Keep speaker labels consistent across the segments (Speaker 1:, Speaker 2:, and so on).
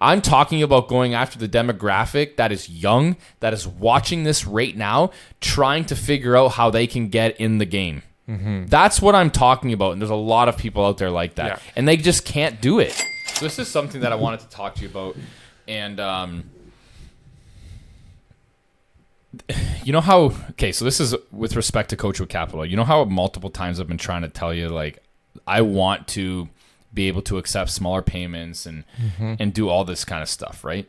Speaker 1: I'm talking about going after the demographic that is young, that is watching this right now, trying to figure out how they can get in the game. That's what I'm talking about. And there's a lot of people out there like that.
Speaker 2: Yeah.
Speaker 1: And they just can't do it. So this is something that I wanted to talk to you about. And um, you know how okay so this is with respect to coach with capital you know how multiple times i've been trying to tell you like i want to be able to accept smaller payments and mm-hmm. and do all this kind of stuff right?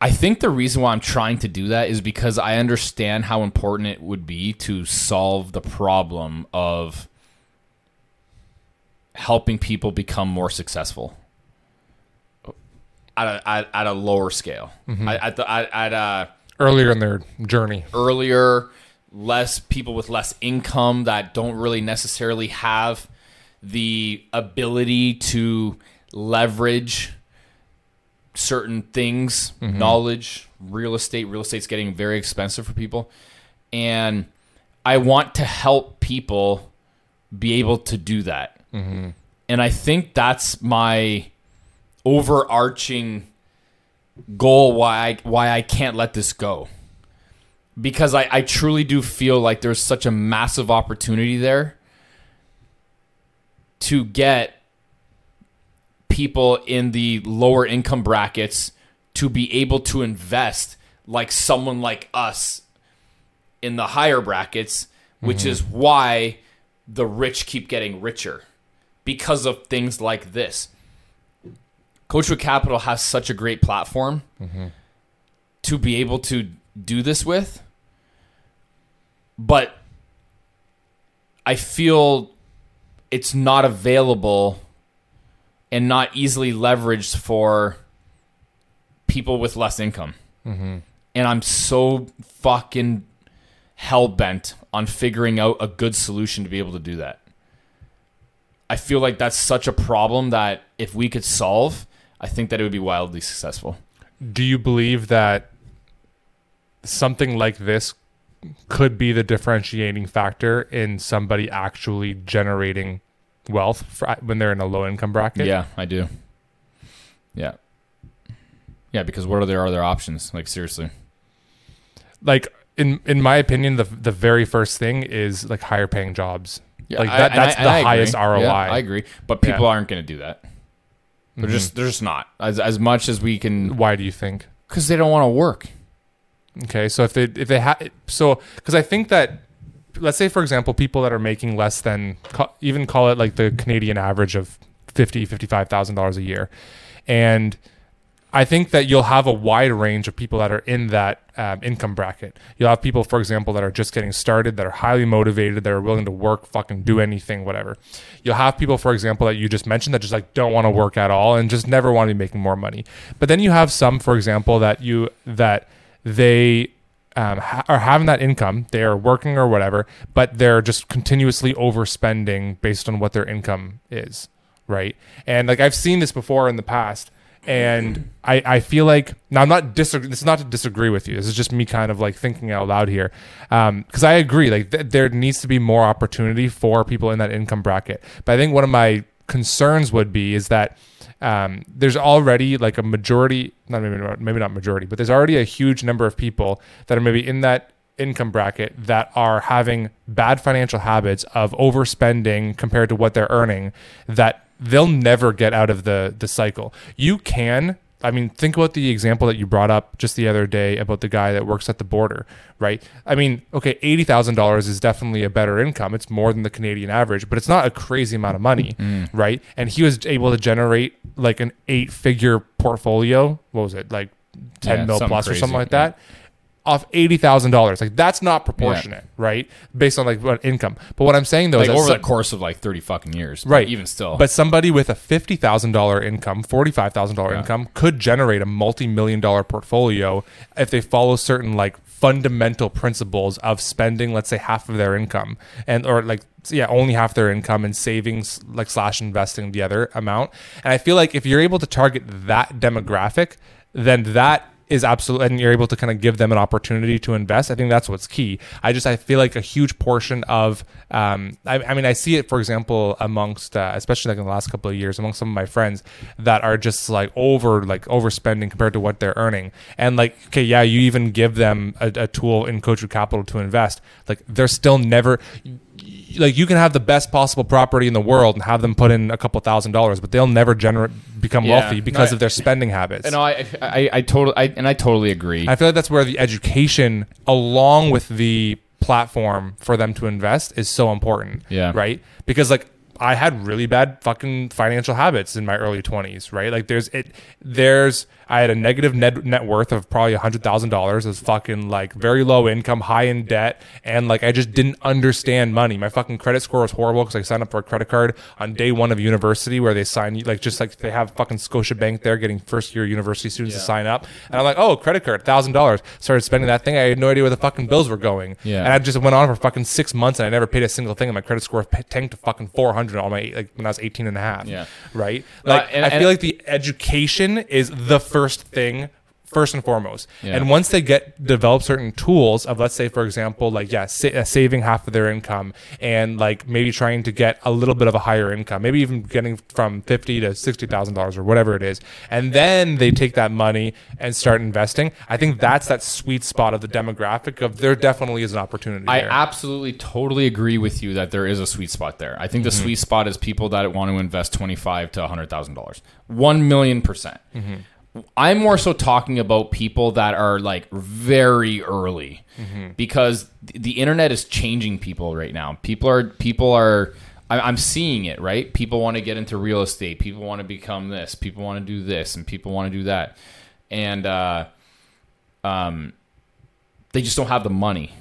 Speaker 1: I think the reason why i'm trying to do that is because i understand how important it would be to solve the problem of helping people become more successful at a, at, at a lower scale. Mm-hmm. At, at, the, at, at a
Speaker 2: Earlier in their journey.
Speaker 1: earlier, less people with less income that don't really necessarily have the ability to leverage certain things, mm-hmm. knowledge, real estate. Real estate's getting very expensive for people. And I want to help people be able to do that. Mm-hmm. And I think that's my overarching goal why I why I can't let this go. Because I, I truly do feel like there's such a massive opportunity there to get people in the lower income brackets to be able to invest like someone like us in the higher brackets, which mm-hmm. is why the rich keep getting richer because of things like this. Coach with Capital has such a great platform mm-hmm. to be able to do this with. But I feel it's not available and not easily leveraged for people with less income. Mm-hmm. And I'm so fucking hell bent on figuring out a good solution to be able to do that. I feel like that's such a problem that if we could solve, I think that it would be wildly successful.
Speaker 2: Do you believe that something like this could be the differentiating factor in somebody actually generating wealth for, when they're in a low income bracket?
Speaker 1: Yeah, I do. Yeah. Yeah, because what are their other options? Like seriously.
Speaker 2: Like in in my opinion, the the very first thing is like higher paying jobs.
Speaker 1: Yeah,
Speaker 2: like that,
Speaker 1: I,
Speaker 2: that's
Speaker 1: and
Speaker 2: the
Speaker 1: I agree.
Speaker 2: highest ROI.
Speaker 1: Yeah, I agree, but people
Speaker 2: Yeah. Mm-hmm.
Speaker 1: aren't going to do that. They're just they're just not as as much as we can
Speaker 2: Why do you think?
Speaker 1: because they don't want to work.
Speaker 2: Okay, so if they if they have so because I think that let's say for example people that are making less than even call it like the Canadian average of fifty fifty five thousand dollars a year, and I think that you'll have a wide range of people that are in that um, income bracket. You'll have people, for example, that are just getting started, that are highly motivated, that are willing to work, fucking do anything, whatever. You'll have people, for example, that you just mentioned that just like don't want to work at all and just never want to be making more money. But then you have some, for example, that you that they um, ha- are having that income, they are working or whatever, but they're just continuously overspending based on what their income is, right? And like I've seen this before in the past, and I, I feel like now I'm not disagree. This is not to disagree with you. This is just me kind of like thinking out loud here, because I agree. Like th- there needs to be more opportunity for people in that income bracket. But I think one of my concerns would be is that um, there's already like a majority, not maybe not, maybe not majority, but there's already a huge number of people that are maybe in that income bracket that are having bad financial habits of overspending compared to what they're earning that they'll never get out of the the cycle. You can I mean, think about the example that you brought up just the other day about the guy that works at the border, right? I mean, okay, eighty thousand dollars is definitely a better income. It's more than the Canadian average, but it's not a crazy amount of money, mm-hmm. right? And he was able to generate like an eight-figure portfolio. What was it, like ten
Speaker 1: Yeah,
Speaker 2: mil plus or something like
Speaker 1: yeah.
Speaker 2: Off eighty thousand dollars, like that's not proportionate, right? Based on like what income. But what I'm saying though
Speaker 1: Like
Speaker 2: is
Speaker 1: over the course of like thirty fucking years,
Speaker 2: right
Speaker 1: Even still,
Speaker 2: but somebody with a $50000 income $45000
Speaker 1: Yeah.
Speaker 2: income could generate a multi-million dollar portfolio if they follow certain like fundamental principles of spending let's say half of their income and or like yeah only half their income and savings like slash investing the other amount and i feel like if you're able to target that demographic then that is absolutely and you're able to kind of give them an opportunity to invest i think that's what's key. I just i feel like a huge portion of um, I, I mean i see it for example amongst uh, especially like in the last couple of years among some of my friends that are just like over like overspending compared to what they're earning. And like okay yeah you even give them a, a tool in coach capital to invest. Like they're still never like you can have the best possible property in the world and have them put in a couple thousand dollars, but they'll never generate become
Speaker 1: Yeah.
Speaker 2: wealthy because
Speaker 1: No,
Speaker 2: of their spending habits.
Speaker 1: And I, I, I totally, I, and I totally agree.
Speaker 2: I feel like that's where the education, along with the platform for them to invest, is so important.
Speaker 1: Yeah.
Speaker 2: Right. Because like I had really bad fucking financial habits in my early twenties. Right. Like there's it. There's I had a negative net net worth of probably a hundred thousand dollars. I was fucking like very low income, high in debt, and like I just didn't understand money. My fucking credit score was horrible because I signed up for a credit card on day one of university where they sign you like just like they have fucking Scotiabank there getting first year university students to sign up, and I'm like, oh, credit card, thousand dollars. Started spending that thing. I had no idea where the fucking bills were going.
Speaker 1: Yeah.
Speaker 2: and I just went on for fucking six months and I never paid a single thing. And my credit score tanked to fucking 400 on my like when I was 18 and a half.
Speaker 1: Yeah.
Speaker 2: right. Like
Speaker 1: and-
Speaker 2: I
Speaker 1: and-
Speaker 2: feel like the education is the first thing. First and foremost,
Speaker 1: Yeah.
Speaker 2: and once they get develop certain tools of, let's say, for example, like yeah, sa- uh, saving half of their income and like maybe trying to get a little bit of a higher income, maybe even getting from fifty to sixty thousand dollars or whatever it is, and then they take that money and start investing. I think that's that sweet spot of the demographic of there definitely is an opportunity.
Speaker 1: I
Speaker 2: there.
Speaker 1: absolutely totally agree with you that there is a sweet spot there. I think the sweet spot is people that want to invest twenty five to a hundred thousand dollars, one million percent. I'm more so talking about people that are like very early because the internet is changing people right now. People are people are. I- I'm seeing it right. People want to get into real estate. People want to become this. People want to do this, and people want to do that, and uh, um, they just don't have the money.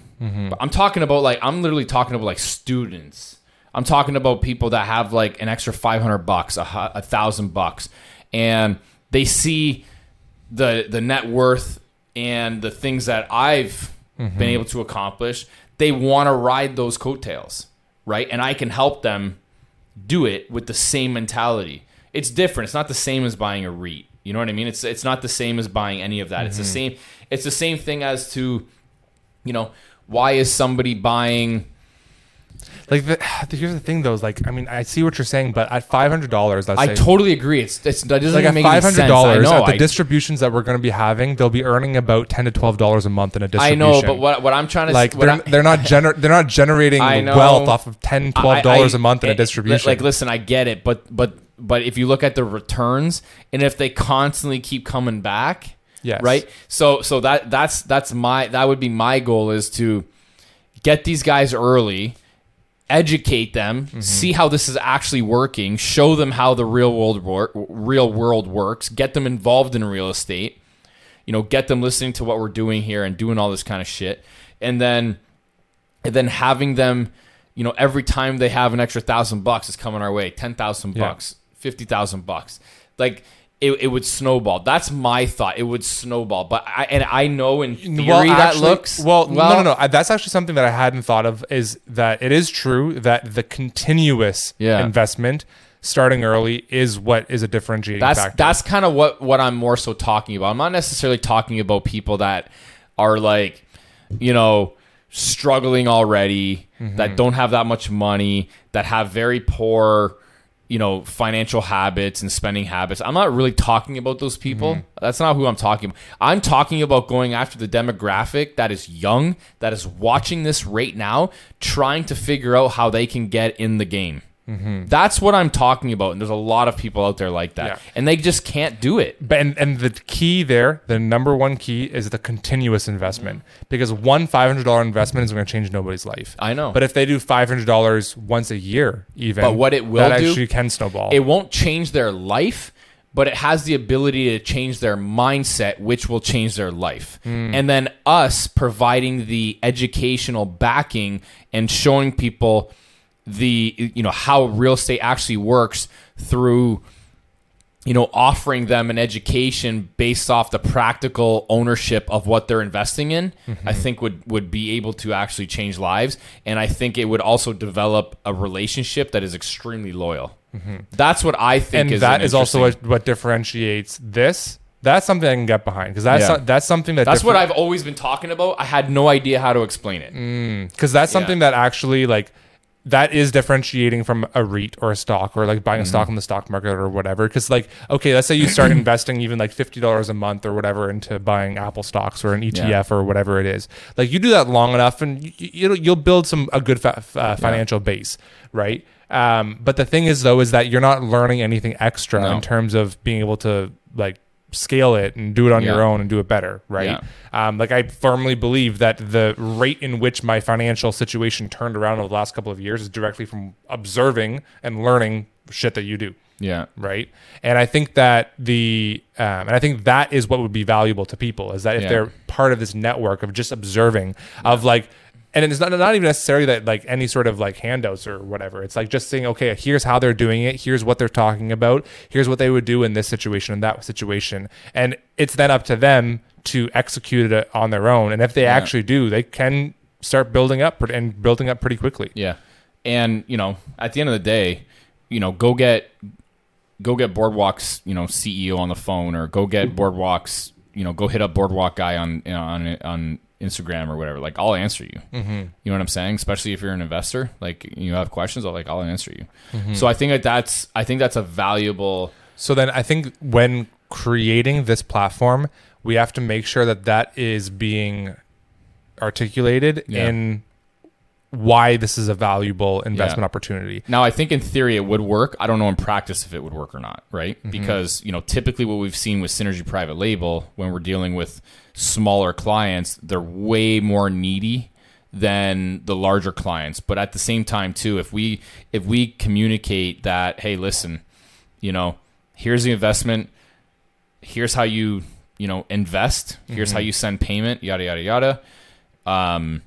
Speaker 1: But I'm talking about like I'm literally talking about like students. I'm talking about people that have like an extra 500 bucks, a, a thousand bucks, and they see the the net worth and the things that I've mm-hmm. been able to accomplish. They want to ride those coattails, right? And I can help them do it with the same mentality. It's different. It's not the same as buying a REIT. You know what I mean? It's it's not the same as buying any of that. It's the mm-hmm. same. It's the same thing as to, you know, why is somebody buying?
Speaker 2: Like the, here's the thing though is like I mean I see what you're saying, but at five hundred dollars,
Speaker 1: I totally agree. It's, it's that doesn't
Speaker 2: like at
Speaker 1: make
Speaker 2: five hundred dollars at the
Speaker 1: I,
Speaker 2: distributions that we're going to be having, they'll be earning about ten to twelve dollars a month in a distribution.
Speaker 1: I know, but what what I'm trying to
Speaker 2: like they're,
Speaker 1: I-
Speaker 2: they're not gener- they're not generating
Speaker 1: know.
Speaker 2: wealth off of 10 12 dollars a month in a distribution.
Speaker 1: Like, listen, I get it, but but but if you look at the returns, and if they constantly keep coming back,
Speaker 2: Yes.
Speaker 1: right. So so that that's that's my that would be my goal is to get these guys early, educate them,
Speaker 2: Mm-hmm.
Speaker 1: see how this is actually working, show them how the real world wor- real world works, get them involved in real estate, you know, get them listening to what we're doing here and doing all this kind of shit, and then and then having them, you know, every time they have an extra thousand bucks is coming our way, ten thousand
Speaker 2: Yeah.
Speaker 1: bucks, fifty thousand bucks, like. It, it would snowball. That's my thought. It would snowball, but I and I know in theory that
Speaker 2: actually-
Speaker 1: looks
Speaker 2: well, no, no, no. I- That's actually something that I hadn't thought of. Is that it is true that the continuous
Speaker 1: Yeah.
Speaker 2: investment starting early is what is a differentiating
Speaker 1: That's
Speaker 2: factor.
Speaker 1: that's kind of what what I'm more so talking about. I'm not necessarily talking about people that are like, you know, struggling already,
Speaker 2: Mm-hmm.
Speaker 1: that don't have that much money, that have very poor, you know, financial habits and spending habits. I'm not really talking about those people.
Speaker 2: Mm-hmm.
Speaker 1: That's not who I'm talking about. I'm talking about going after the demographic that is young, that is watching this right now, trying to figure out how they can get in the game. That's what I'm talking about. And there's a lot of people out there like that.
Speaker 2: Mm-hmm. Yeah.
Speaker 1: And they just can't do it.
Speaker 2: But and, and the key there, the number one key is the continuous investment because one five hundred dollar investment is going to change nobody's life.
Speaker 1: I know.
Speaker 2: But if they do five hundred dollars once a year, even,
Speaker 1: But what it will
Speaker 2: that
Speaker 1: do-
Speaker 2: actually can snowball.
Speaker 1: It won't change their life, but it has the ability to change their mindset, which will change their life. And then us providing the educational backing and showing people the you know how real estate actually works through you know offering them an education based off the practical ownership of what they're investing in i mm-hmm. think would would be able to actually change lives and i think it would also develop a relationship that is extremely loyal mm-hmm. that's what i think
Speaker 2: and
Speaker 1: is
Speaker 2: that
Speaker 1: an
Speaker 2: is also what, what differentiates this That's something I can get behind because that's
Speaker 1: Yeah.
Speaker 2: so- that's something that
Speaker 1: That's what I've always been talking about. I had no idea how to explain it.
Speaker 2: Mm, because that's
Speaker 1: Yeah.
Speaker 2: something that actually like that is differentiating from a REIT or a stock or like buying a
Speaker 1: Mm-hmm.
Speaker 2: stock in the stock market or whatever. Because like okay, let's say you start investing even like fifty dollars a month or whatever into buying Apple stocks or an ETF or whatever it is. Like you do that long enough, and you, you, you'll build some a good fa- uh, financial base, right? Um, but the thing is though is that you're not learning anything extra
Speaker 1: No.
Speaker 2: in terms of being able to like scale it and do it on your own and do it better, right? Um, like I firmly believe that the rate in which my financial situation turned around over the last couple of years is directly from observing and learning shit that you do,
Speaker 1: Yeah.
Speaker 2: right? And I think that the um, and I think that is what would be valuable to people is that if
Speaker 1: Yeah.
Speaker 2: they're part of this network of just observing of like. And it's not, not even necessarily that like any sort of like handouts or whatever. It's like just saying, okay, here's how they're doing it. Here's what they're talking about. Here's what they would do in this situation and that situation. And it's then up to them to execute it on their own. And if they actually do, they can start building up and building up pretty quickly.
Speaker 1: Yeah. And, you know, at the end of the day, you know, go get go get Boardwalk's, you know, CEO on the phone or go get Boardwalk's, you know, go hit up Boardwalk guy on you know, on on Instagram or whatever. Like I'll answer you. Mm-hmm. You know what I'm saying? Especially if you're an investor, like you have questions, I'll like I'll answer you. So I think that that's I think that's a valuable
Speaker 2: So then I think when creating this platform, we have to make sure that that is being articulated
Speaker 1: Yeah.
Speaker 2: in why this is a valuable investment
Speaker 1: Yeah.
Speaker 2: opportunity.
Speaker 1: Now, I think in theory it would work. I don't know in practice if it would work or not, right?
Speaker 2: Mm-hmm.
Speaker 1: Because, you know, typically what we've seen with Synergy Private Label when we're dealing with smaller clients, they're way more needy than the larger clients. But at the same time too, if we if we communicate that, hey, listen, you know, here's the investment, here's how you, you know, invest, here's
Speaker 2: Mm-hmm.
Speaker 1: how you send payment, yada yada yada. Um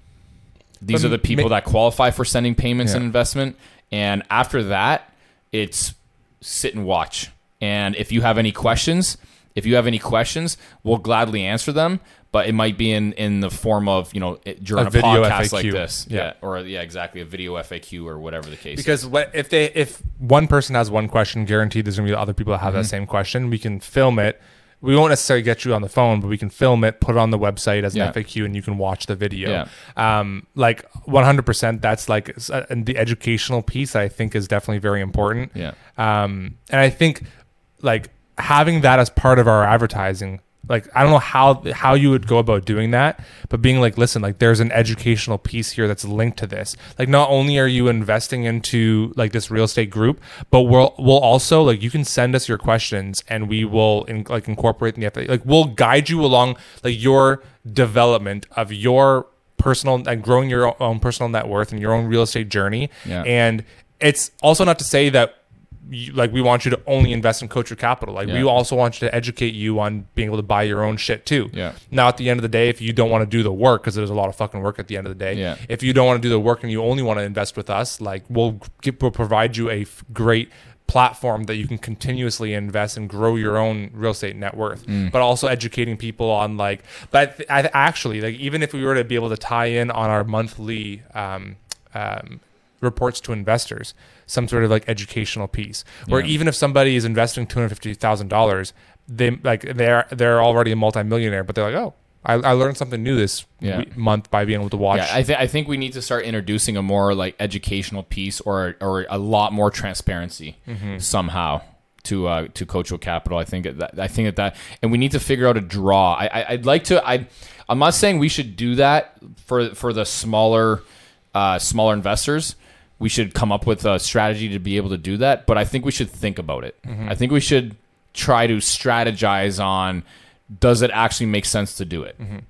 Speaker 1: these
Speaker 2: But
Speaker 1: are the people
Speaker 2: ma-
Speaker 1: that qualify for sending payments and investment. And after that, it's sit and watch. And if you have any questions, if you have any questions, we'll gladly answer them. But it might be in, in the form of you know during
Speaker 2: A
Speaker 1: a,
Speaker 2: video
Speaker 1: podcast like
Speaker 2: FAQ.
Speaker 1: this,
Speaker 2: Yeah.
Speaker 1: yeah. or yeah, exactly a video FAQ or whatever the case. is.
Speaker 2: Because what if they if one person has one question, guaranteed there's gonna be other people that have that mm-hmm. same question. We can film it. We won't necessarily get you on the phone, but we can film it, put it on the website as an
Speaker 1: Yeah.
Speaker 2: FAQ, and you can watch the video.
Speaker 1: Yeah.
Speaker 2: Um, like 100%, that's like uh, and the educational piece. I think is definitely very important.
Speaker 1: yeah,
Speaker 2: Um, and I think like having that as part of our advertising, like I don't know how how you would go about doing that, but being like, listen, like there's an educational piece here that's linked to this. Like not only are you investing into like this real estate group, but we'll we'll also like you can send us your questions and we will in, like incorporate in the FA. Like we'll guide you along like your development of your personal and growing your own personal net worth and your own real estate journey.
Speaker 1: Yeah.
Speaker 2: And it's also not to say that you, like we want you to only invest in coach your capital like we also want you to educate you on being able to buy your own shit too
Speaker 1: Yeah.
Speaker 2: now at the end of the day if you don't want to do the work because there's a lot of fucking work at the end of the day
Speaker 1: Yeah.
Speaker 2: if you don't want to do the work and you only want to invest with us like we'll, give, we'll provide you a f- great platform that you can continuously invest and grow your own real estate net worth
Speaker 1: Mm.
Speaker 2: but also educating people on like but I, actually like even if we were to be able to tie in on our monthly um, um, reports to investors some sort of like educational piece where
Speaker 1: Yeah.
Speaker 2: even if somebody is investing $250000 they like they're they're already a multimillionaire but they're like oh i, I learned something new this
Speaker 1: Yeah.
Speaker 2: month by being able to watch
Speaker 1: yeah. I think I think we need to start introducing a more like educational piece or or a lot more transparency
Speaker 2: Mm-hmm.
Speaker 1: somehow to uh, to Coach Capital. I think that I think that that and we need to figure out a draw. I, I I'd like to. I I'm not saying we should do that for for the smaller uh, smaller investors. We should come up with a strategy to be able to do that, but I think we should think about it.
Speaker 2: Mm-hmm.
Speaker 1: I think we should try to strategize on does it actually make sense to do it?